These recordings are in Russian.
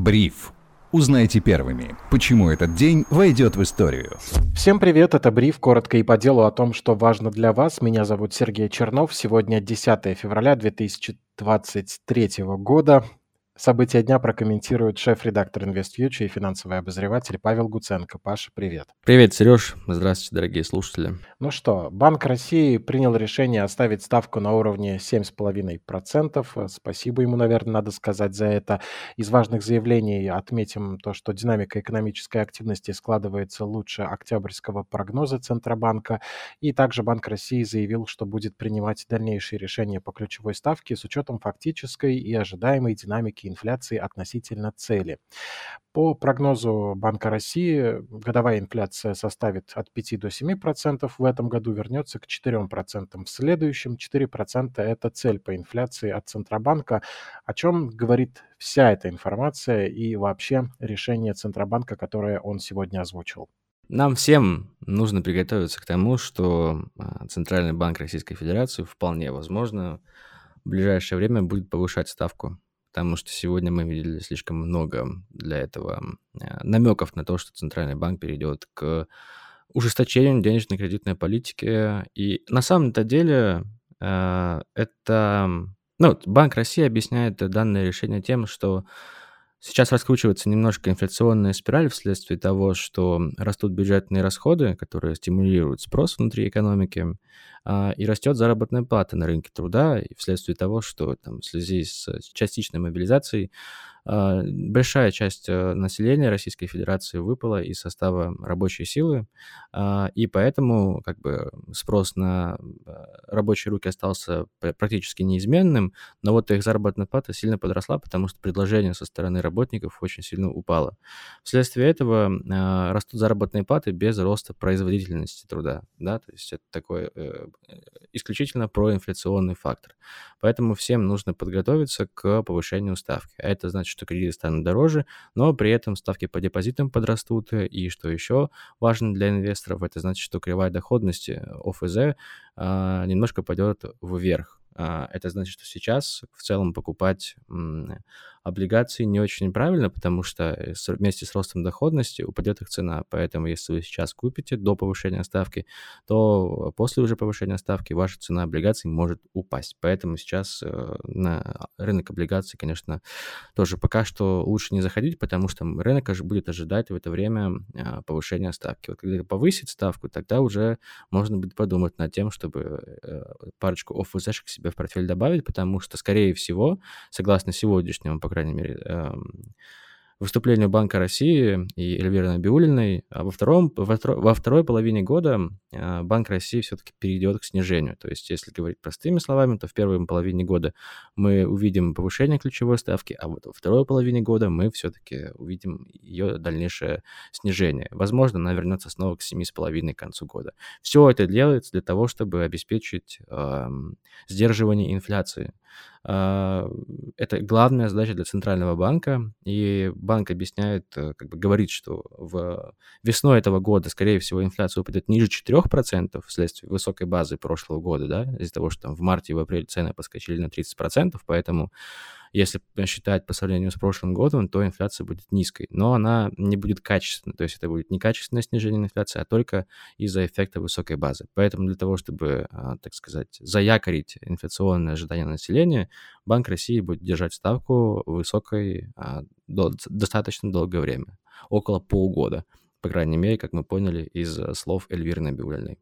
Бриф. Узнайте первыми, почему этот день войдет в историю. Всем привет, это Бриф, коротко и по делу о том, что важно для вас. Меня зовут Сергей Чернов. Сегодня 10 февраля 2023 года. События дня прокомментирует шеф-редактор InvestFuture и финансовый обозреватель Павел Гуценко. Паша, привет. Привет, Сереж. Здравствуйте, дорогие слушатели. Ну что, Банк России принял решение оставить ставку на уровне 7,5%. Спасибо ему, наверное, надо сказать за это. Из важных заявлений отметим то, что динамика экономической активности складывается лучше октябрьского прогноза Центробанка. И также Банк России заявил, что будет принимать дальнейшие решения по ключевой ставке с учетом фактической и ожидаемой динамики инфляции относительно цели. По прогнозу Банка России годовая инфляция составит от 5 до 7%, в этом году вернется к 4%, в следующем 4% это цель по инфляции от Центробанка, о чем говорит вся эта информация и вообще решение Центробанка, которое он сегодня озвучил. Нам всем нужно приготовиться к тому, что а, Центральный банк Российской Федерации вполне возможно в ближайшее время будет повышать ставку потому что сегодня мы видели слишком много для этого э, намеков на то, что Центральный банк перейдет к ужесточению денежно-кредитной политики. И на самом-то деле э, это... Ну, Банк России объясняет данное решение тем, что Сейчас раскручивается немножко инфляционная спираль вследствие того, что растут бюджетные расходы, которые стимулируют спрос внутри экономики, а, и растет заработная плата на рынке труда, и вследствие того, что там, в связи с частичной мобилизацией большая часть э, населения Российской Федерации выпала из состава рабочей силы, а, и поэтому как бы спрос на а, рабочие руки остался практически неизменным, но вот их заработная плата сильно подросла, потому что предложение со стороны работников очень сильно упало. Вследствие этого растут заработные платы без роста производительности труда, да, то есть это такой э, исключительно проинфляционный фактор. Поэтому всем нужно подготовиться к повышению ставки, а это значит, что кредиты станут дороже, но при этом ставки по депозитам подрастут. И что еще важно для инвесторов, это значит, что кривая доходности ОФЗ а, немножко пойдет вверх. А, это значит, что сейчас в целом покупать облигации не очень правильно, потому что э, вместе с ростом доходности упадет их цена. Поэтому если вы сейчас купите до повышения ставки, то после уже повышения ставки ваша цена облигаций может упасть. Поэтому сейчас э, на рынок облигаций, конечно, тоже пока что лучше не заходить, потому что рынок будет ожидать в это время повышения ставки. Вот когда повысит ставку, тогда уже можно будет подумать над тем, чтобы э, парочку офф-УЗшек себе в портфель добавить, потому что, скорее всего, согласно сегодняшнему, по крайней мере, эм, выступлению Банка России и Эльвиры Набиулиной, а во, втором, во, во второй половине года а, Банк России все-таки перейдет к снижению. То есть, если говорить простыми словами, то в первой половине года мы увидим повышение ключевой ставки, а вот во второй половине года мы все-таки увидим ее дальнейшее снижение. Возможно, она вернется снова к 7,5 к концу года. Все это делается для того, чтобы обеспечить э, сдерживание инфляции. А, это главная задача для Центрального банка, и банк объясняет, э, как бы говорит, что в весной этого года, скорее всего, инфляция упадет ниже 4% вследствие высокой базы прошлого года, да, из-за того, что там в марте и в апреле цены подскочили на 30%, поэтому если считать по сравнению с прошлым годом, то инфляция будет низкой, но она не будет качественной, то есть это будет не качественное снижение инфляции, а только из-за эффекта высокой базы. Поэтому для того, чтобы, а, так сказать, заякорить инфляционное ожидание населения, Банк России будет держать ставку высокой а, достаточно долгое время, около полгода, по крайней мере, как мы поняли из слов Эльвиры Набиулиной.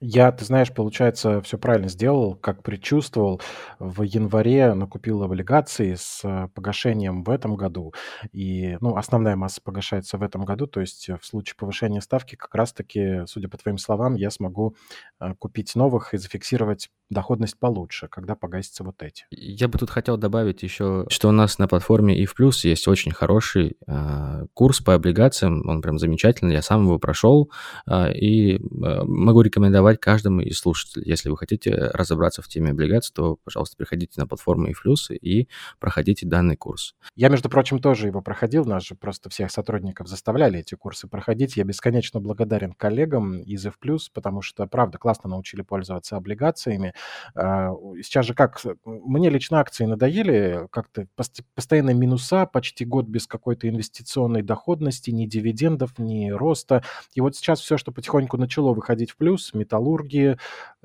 Я, ты знаешь, получается, все правильно сделал, как предчувствовал. В январе накупил облигации с э, погашением в этом году. И, ну, основная масса погашается в этом году. То есть в случае повышения ставки как раз-таки, судя по твоим словам, я смогу э, купить новых и зафиксировать доходность получше, когда погасятся вот эти. Я бы тут хотел добавить еще, что у нас на платформе и в плюс есть очень хороший э, курс по облигациям. Он прям замечательный. Я сам его прошел э, и э, могу рекомендовать рекомендовать каждому из слушателей. Если вы хотите разобраться в теме облигаций, то, пожалуйста, приходите на платформу ИФЛЮС и проходите данный курс. Я, между прочим, тоже его проходил. Нас же просто всех сотрудников заставляли эти курсы проходить. Я бесконечно благодарен коллегам из ИФ+, потому что, правда, классно научили пользоваться облигациями. А, сейчас же как, мне лично акции надоели, как-то постоянно минуса, почти год без какой-то инвестиционной доходности, ни дивидендов, ни роста. И вот сейчас все, что потихоньку начало выходить в плюс, металлургии,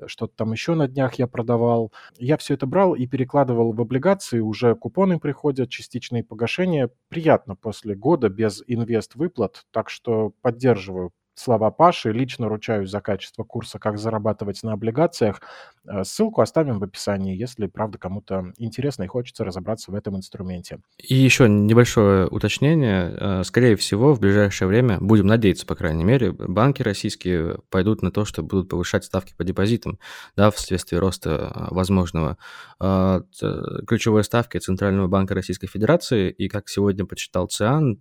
что-то там еще на днях я продавал, я все это брал и перекладывал в облигации, уже купоны приходят, частичные погашения. Приятно после года без инвест-выплат, так что поддерживаю слова Паши. Лично ручаюсь за качество курса «Как зарабатывать на облигациях». Э, ссылку оставим в описании, если, правда, кому-то интересно и хочется разобраться в этом инструменте. И еще небольшое уточнение. Э, скорее всего, в ближайшее время, будем надеяться, по крайней мере, банки российские пойдут на то, что будут повышать ставки по депозитам, да, вследствие роста э, возможного ключевой ставки Центрального банка Российской Федерации. И как сегодня почитал ЦИАН,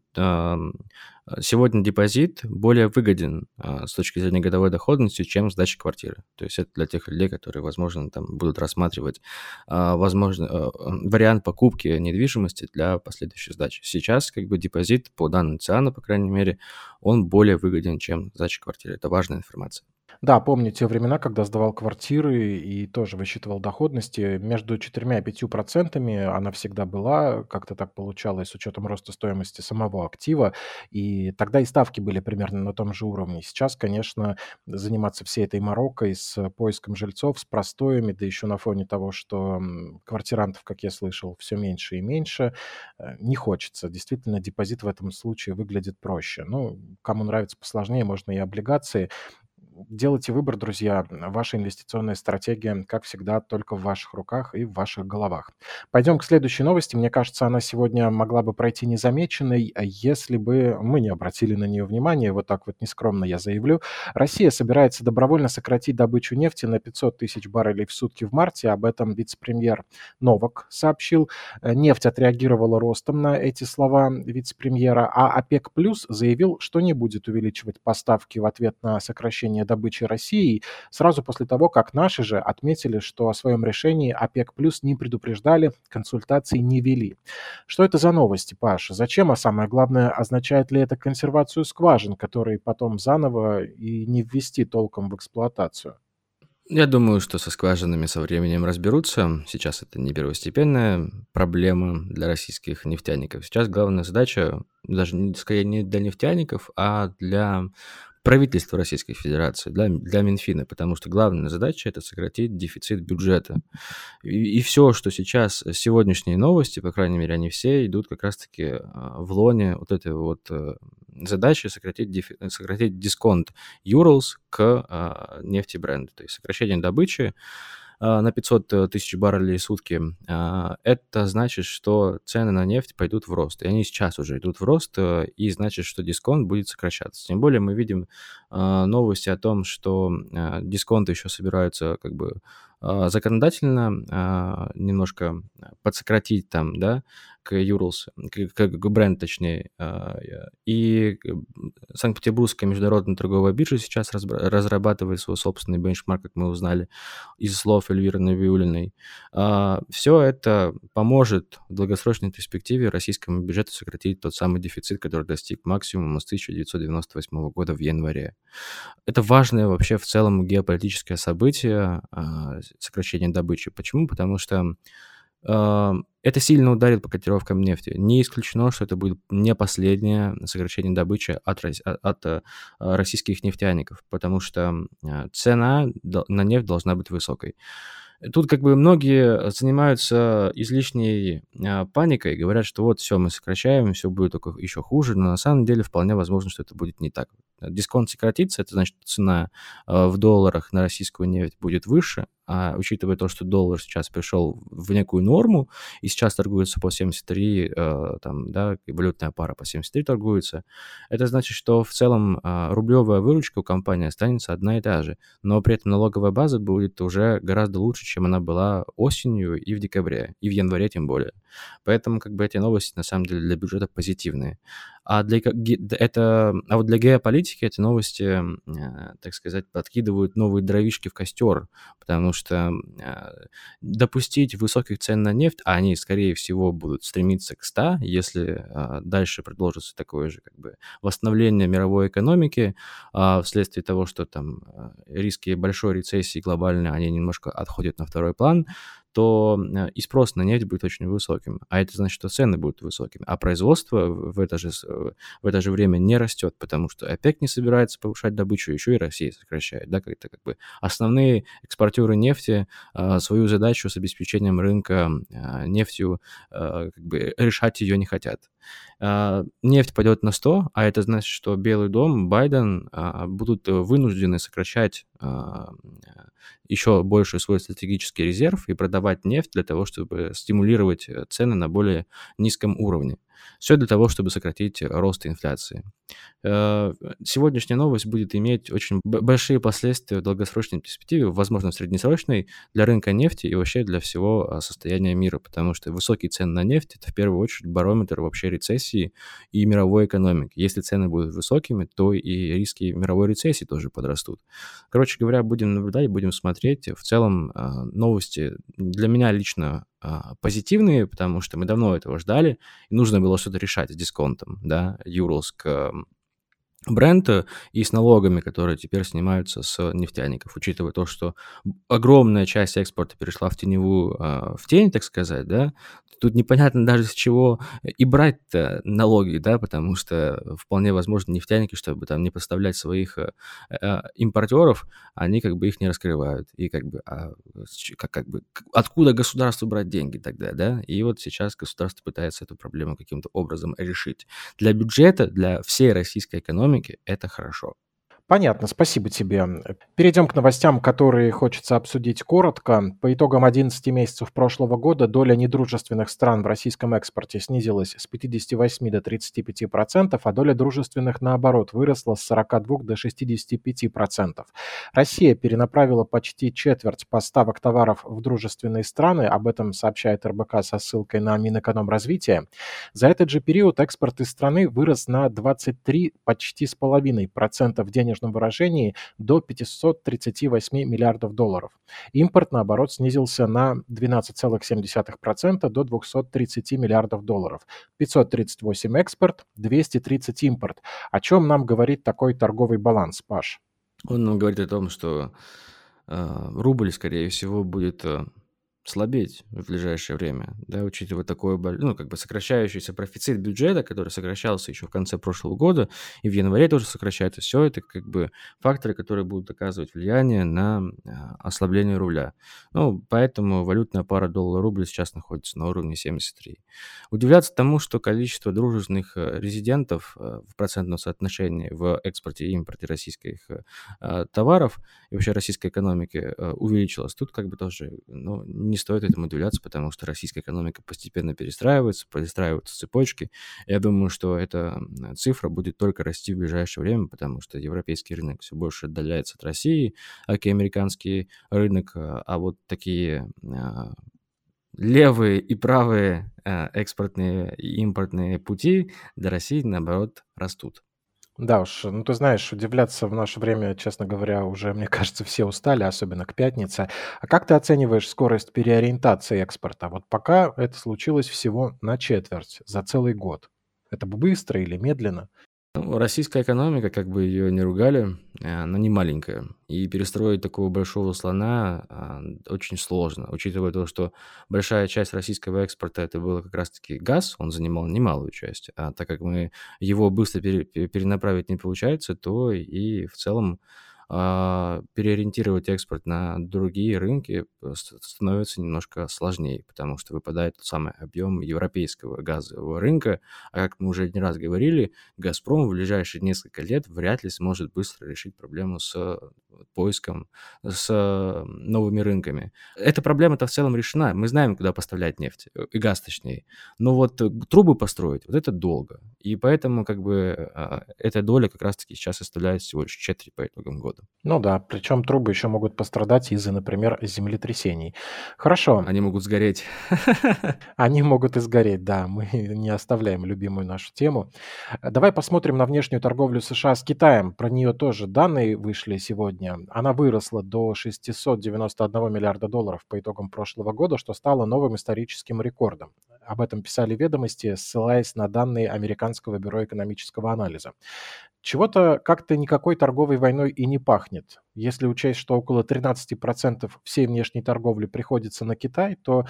Сегодня депозит более выгоден а, с точки зрения годовой доходности, чем сдача квартиры. То есть это для тех людей, которые, возможно, там будут рассматривать а, возможно, а, вариант покупки недвижимости для последующей сдачи. Сейчас как бы депозит по данным ЦИАНа, по крайней мере, он более выгоден, чем сдача квартиры. Это важная информация. Да, помню те времена, когда сдавал квартиры и тоже высчитывал доходности. Между 4 и 5 процентами она всегда была, как-то так получалось, с учетом роста стоимости самого актива. И тогда и ставки были примерно на том же уровне. Сейчас, конечно, заниматься всей этой морокой с поиском жильцов, с простоями, да еще на фоне того, что квартирантов, как я слышал, все меньше и меньше, э, не хочется. Действительно, депозит в этом случае выглядит проще. Ну, кому нравится посложнее, можно и облигации делайте выбор, друзья. Ваша инвестиционная стратегия, как всегда, только в ваших руках и в ваших головах. Пойдем к следующей новости. Мне кажется, она сегодня могла бы пройти незамеченной, если бы мы не обратили на нее внимания. Вот так вот нескромно я заявлю. Россия собирается добровольно сократить добычу нефти на 500 тысяч баррелей в сутки в марте. Об этом вице-премьер Новак сообщил. Нефть отреагировала ростом на эти слова вице-премьера, а ОПЕК Плюс заявил, что не будет увеличивать поставки в ответ на сокращение добычи России, сразу после того, как наши же отметили, что о своем решении ОПЕК плюс не предупреждали, консультации не вели. Что это за новости, Паша? Зачем, а самое главное, означает ли это консервацию скважин, которые потом заново и не ввести толком в эксплуатацию? Я думаю, что со скважинами со временем разберутся. Сейчас это не первостепенная проблема для российских нефтяников. Сейчас главная задача, даже скорее не для нефтяников, а для правительства Российской Федерации, для, для Минфина, потому что главная задача это сократить дефицит бюджета. И, и все, что сейчас, сегодняшние новости, по крайней мере, они все идут как раз-таки а, в лоне вот этой вот э, задачи сократить, дефи, сократить дисконт Urals к а, нефтебренду, то есть сокращение добычи на 500 э, тысяч баррелей в сутки, а, это значит, что цены на нефть пойдут в рост. И они сейчас уже идут в рост, э, и значит, что дисконт будет сокращаться. Тем более мы видим а, новости о том, что дисконты еще собираются как бы законодательно немножко подсократить там, да, к Юрлс, к, к бренд точнее. А, и Санкт-Петербургская международная торговая биржа сейчас разрабатывает свой собственный бенчмарк, как мы узнали из слов Эльвиры Навиулиной. А, Все это поможет в долгосрочной перспективе российскому бюджету сократить тот самый дефицит, который достиг максимума с 1998 года в январе. Это важное вообще в целом геополитическое событие, а, сокращение добычи. Почему? Потому что это сильно ударит по котировкам нефти. Не исключено, что это будет не последнее сокращение добычи от, от э, российских нефтяников, потому что цена на нефть должна быть высокой. Тут как бы многие занимаются излишней а, паникой, говорят, что вот все, мы сокращаем, все будет только еще хуже, но на самом деле вполне возможно, что это будет не так. Дисконт сократится, это значит, цена а, в долларах на российскую нефть будет выше, а учитывая то, что доллар сейчас пришел в некую норму и сейчас торгуется по 73, э, там, да, валютная пара по 73 торгуется, это значит, что в целом э, рублевая выручка у компании останется одна и та же, но при этом налоговая база будет уже гораздо лучше, чем она была осенью и в декабре, и в январе тем более. Поэтому как бы эти новости на самом деле для бюджета позитивные. А, для, это, а вот для геополитики эти новости, э, так сказать, подкидывают новые дровишки в костер, потому что э, допустить высоких цен на нефть, а они, скорее всего, будут стремиться к 100, если э, дальше продолжится такое же как бы восстановление мировой экономики а, вследствие того, что там риски большой рецессии глобальной, они немножко отходят на второй план, то э, и спрос на нефть будет очень высоким, а это значит, что цены будут высокими, а производство в это же, в это же время не растет, потому что ОПЕК не собирается повышать добычу, еще и Россия сокращает, да, как-то как бы. Основные экспортеры нефти а, свою задачу с обеспечением рынка нефтью как бы решать ее не хотят. Нефть пойдет на 100, а это значит, что Белый дом, Байден будут вынуждены сокращать еще больше свой стратегический резерв и продавать нефть для того, чтобы стимулировать э, цены на более низком уровне. Все для того, чтобы сократить рост инфляции. Э, сегодняшняя новость будет иметь очень большие последствия в долгосрочной перспективе, возможно, в среднесрочной, для рынка нефти и вообще для всего а, состояния мира, потому что высокие цены на нефть – это в первую очередь барометр вообще рецессии и мировой экономики. Если цены будут высокими, то и риски мировой рецессии тоже подрастут. Короче говоря, будем наблюдать, будем смотреть. В целом а, новости для меня лично позитивные, потому что мы давно этого ждали, и нужно было что-то решать с дисконтом, да, Юрлск бренд и с налогами, которые теперь снимаются с нефтяников, учитывая то, что огромная часть экспорта перешла в теневую, а, в тень, так сказать, да, тут непонятно даже с чего и брать-то налоги, да, потому что вполне возможно нефтяники, чтобы там не поставлять своих э, э, импортеров, они как бы их не раскрывают. И как бы, а, как, как бы откуда государству брать деньги тогда, да? И вот сейчас государство пытается эту проблему каким-то образом решить. Для бюджета, для всей российской экономики это хорошо. Понятно, спасибо тебе. Перейдем к новостям, которые хочется обсудить коротко. По итогам 11 месяцев прошлого года доля недружественных стран в российском экспорте снизилась с 58 до 35 процентов, а доля дружественных, наоборот, выросла с 42 до 65 процентов. Россия перенаправила почти четверть поставок товаров в дружественные страны, об этом сообщает РБК со ссылкой на Минэкономразвитие. За этот же период экспорт из страны вырос на 23 почти с половиной процентов денежных денежном выражении до 538 миллиардов долларов. Импорт, наоборот, снизился на 12,7% до 230 миллиардов долларов. 538 экспорт, 230 импорт. О чем нам говорит такой торговый баланс, Паш? Он нам говорит о том, что э, рубль, скорее всего, будет э, слабеть в ближайшее время, да, учитывая такой, ну, как бы сокращающийся профицит бюджета, который сокращался еще в конце прошлого года, и в январе тоже сокращается. Все это как бы факторы, которые будут оказывать влияние на а, ослабление рубля. Ну, поэтому валютная пара доллар-рубль сейчас находится на уровне 73. Удивляться тому, что количество дружественных э, резидентов э, в процентном соотношении в экспорте и импорте российских э, товаров и вообще российской экономики увеличилось, тут как бы тоже, ну, не стоит этому удивляться, потому что российская экономика постепенно перестраивается, перестраиваются цепочки. Я думаю, что эта цифра будет только расти в ближайшее время, потому что европейский рынок все больше отдаляется от России, и американский рынок, а, а вот такие а, левые и правые а, экспортные и импортные пути до России, наоборот, растут. Да уж, ну ты знаешь, удивляться в наше время, честно говоря, уже, мне кажется, все устали, особенно к пятнице. А как ты оцениваешь скорость переориентации экспорта? Вот пока это случилось всего на четверть за целый год. Это быстро или медленно? Ну, российская экономика, как бы ее не ругали, э, она не маленькая. И перестроить такого большого слона а, очень сложно, учитывая то, что большая часть российского экспорта это был как раз-таки газ, он занимал немалую часть. А так как мы его быстро перенаправить не получается, то и в целом переориентировать экспорт на другие рынки становится немножко сложнее, потому что выпадает тот самый объем европейского газового рынка. А как мы уже не раз говорили, «Газпром» в ближайшие несколько лет вряд ли сможет быстро решить проблему с поиском, с новыми рынками. Эта проблема-то в целом решена. Мы знаем, куда поставлять нефть, э, и газ точнее. Но вот трубы построить, вот это долго. И поэтому как бы а, эта доля как раз-таки сейчас составляет всего лишь четверть по итогам года. Воду. Ну да, причем трубы еще могут пострадать из-за, например, землетрясений. Хорошо. Они могут сгореть. Они могут и сгореть, да. Мы не оставляем любимую нашу тему. Давай посмотрим на внешнюю торговлю США с Китаем. Про нее тоже данные вышли сегодня. Она выросла до 691 миллиарда долларов по итогам прошлого года, что стало новым историческим рекордом. Об этом писали ведомости, ссылаясь на данные Американского бюро экономического анализа. Чего-то как-то никакой торговой войной и не пахнет. Если учесть, что около 13% всей внешней торговли приходится на Китай, то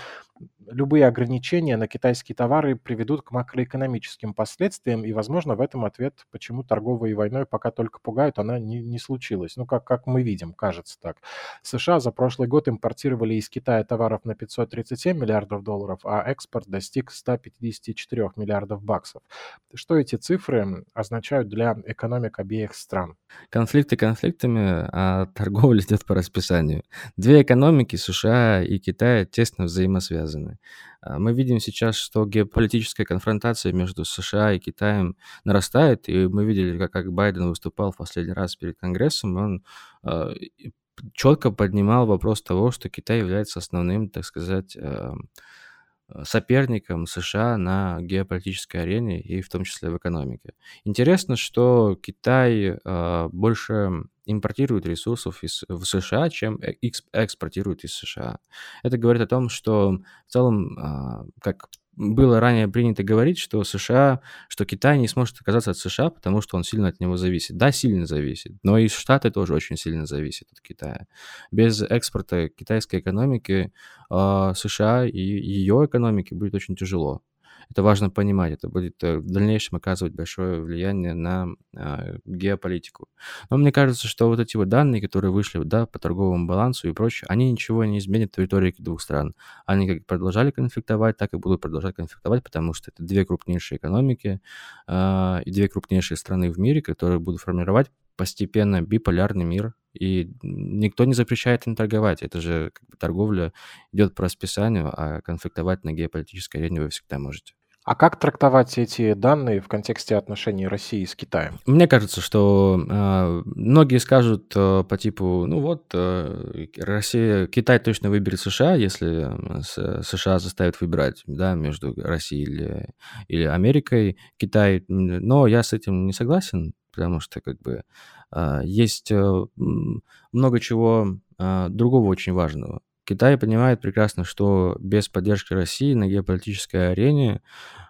любые ограничения на китайские товары приведут к макроэкономическим последствиям, и, возможно, в этом ответ, почему торговой войной пока только пугают, она не, не случилась. Ну, как, как мы видим, кажется так. США за прошлый год импортировали из Китая товаров на 537 миллиардов долларов, а экспорт достиг 154 миллиардов баксов. Что эти цифры означают для экономик обеих стран? Конфликты конфликтами, а торговля идет по расписанию. Две экономики, США и Китай, тесно взаимосвязаны. А, мы видим сейчас, что геополитическая конфронтация между США и Китаем нарастает, и мы видели, как, как Байден выступал в последний раз перед Конгрессом, он э, четко поднимал вопрос того, что Китай является основным, так сказать, э, соперником США на геополитической арене и в том числе в экономике. Интересно, что Китай э, больше импортирует ресурсов из, в США, чем э, экспортирует из США. Это говорит о том, что в целом, э, как было ранее принято говорить, что США, что Китай не сможет отказаться от США, потому что он сильно от него зависит. Да, сильно зависит, но и Штаты тоже очень сильно зависят от Китая. Без экспорта китайской экономики э, США и ее экономике будет очень тяжело. Это важно понимать, это будет э, в дальнейшем оказывать большое влияние на э, геополитику. Но мне кажется, что вот эти вот данные, которые вышли да, по торговому балансу и прочее, они ничего не изменят в риторике двух стран. Они как продолжали конфликтовать, так и будут продолжать конфликтовать, потому что это две крупнейшие экономики э, и две крупнейшие страны в мире, которые будут формировать постепенно биполярный мир, и никто не запрещает им торговать. Это же как бы, торговля идет по расписанию, а конфликтовать на геополитической арене вы всегда можете. А как трактовать эти данные в контексте отношений России с Китаем? Мне кажется, что э, многие скажут э, по типу, ну вот, э, Россия, Китай точно выберет США, если США заставит выбирать, да, между Россией или, или Америкой, Китай. Но я с этим не согласен, потому что как бы э, есть э, много чего э, другого очень важного. Китай понимает прекрасно, что без поддержки России на геополитической арене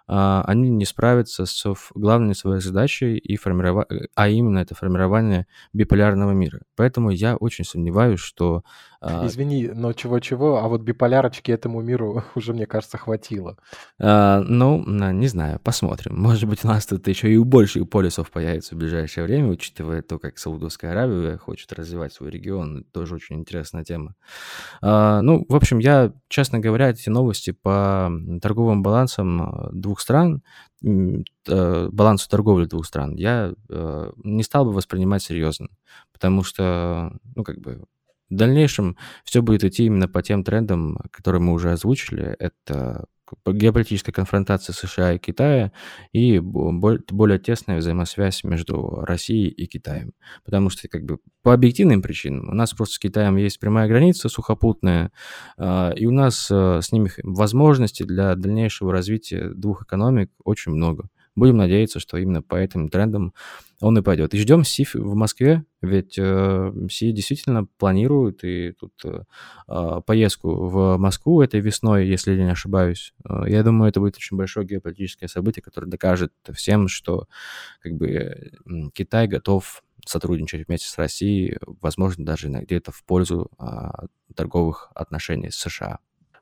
а, они не справятся с главной своей задачей, и формирова... а именно это формирование биполярного мира. Поэтому я очень сомневаюсь, что... А, Извини, но чего-чего, а вот биполярочки этому миру уже, мне кажется, хватило. А, ну, не знаю, посмотрим. Может быть, у нас тут еще и больше полюсов появится в ближайшее время, учитывая то, как Саудовская Аравия хочет развивать свой регион. Тоже очень интересная тема. А, ну, в общем, я, честно говоря, эти новости по торговым балансам двух двух стран, э, балансу торговли двух стран, я э, не стал бы воспринимать серьезно, потому что, ну, как бы, в дальнейшем все будет идти именно по тем трендам, которые мы уже озвучили. Это геополитическая конфронтация США и Китая и более тесная взаимосвязь между Россией и Китаем. Потому что как бы по объективным причинам у нас просто с Китаем есть прямая граница сухопутная, а, и у нас э, с ними возможностей для дальнейшего развития двух экономик очень много. Будем надеяться, что именно по этим трендам он и пойдет. И ждем Си в Москве, ведь э, Си действительно планирует и тут э, а, поездку в Москву этой весной, если я не ошибаюсь. Э, я думаю, это будет очень большое геополитическое событие, которое докажет всем, что как бы Китай готов сотрудничать вместе с Россией, возможно, даже где-то в пользу а, торговых отношений с США.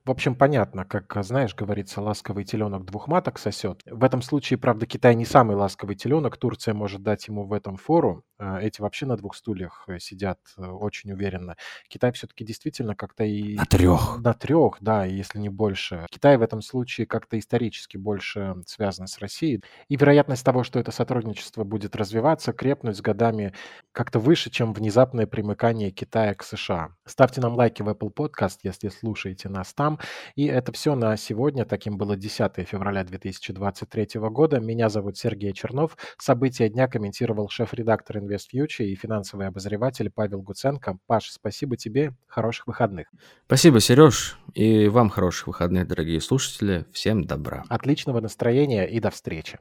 В общем, понятно, как, а, знаешь, говорится, ласковый теленок двух маток сосет. В этом случае, правда, Китай не самый ласковый теленок. Турция может дать ему в этом фору. А, эти вообще на двух стульях э, сидят э, очень уверенно. Китай все-таки действительно как-то и... На трех. На трех, да, если не больше. Китай в этом случае как-то исторически больше связан с Россией. И вероятность того, что это сотрудничество будет развиваться, крепнуть с годами как-то выше, чем внезапное примыкание Китая к США. Ставьте нам лайки в Apple Podcast, если слушаете нас там. И это все на сегодня. Таким было 10 февраля 2023 года. Меня зовут Сергей Чернов. События дня комментировал шеф-редактор InvestFuture и финансовый обозреватель Павел Гуценко. Паш, спасибо тебе, хороших выходных. Спасибо, Сереж, и вам хороших выходных, дорогие слушатели. Всем добра. Отличного настроения и до встречи.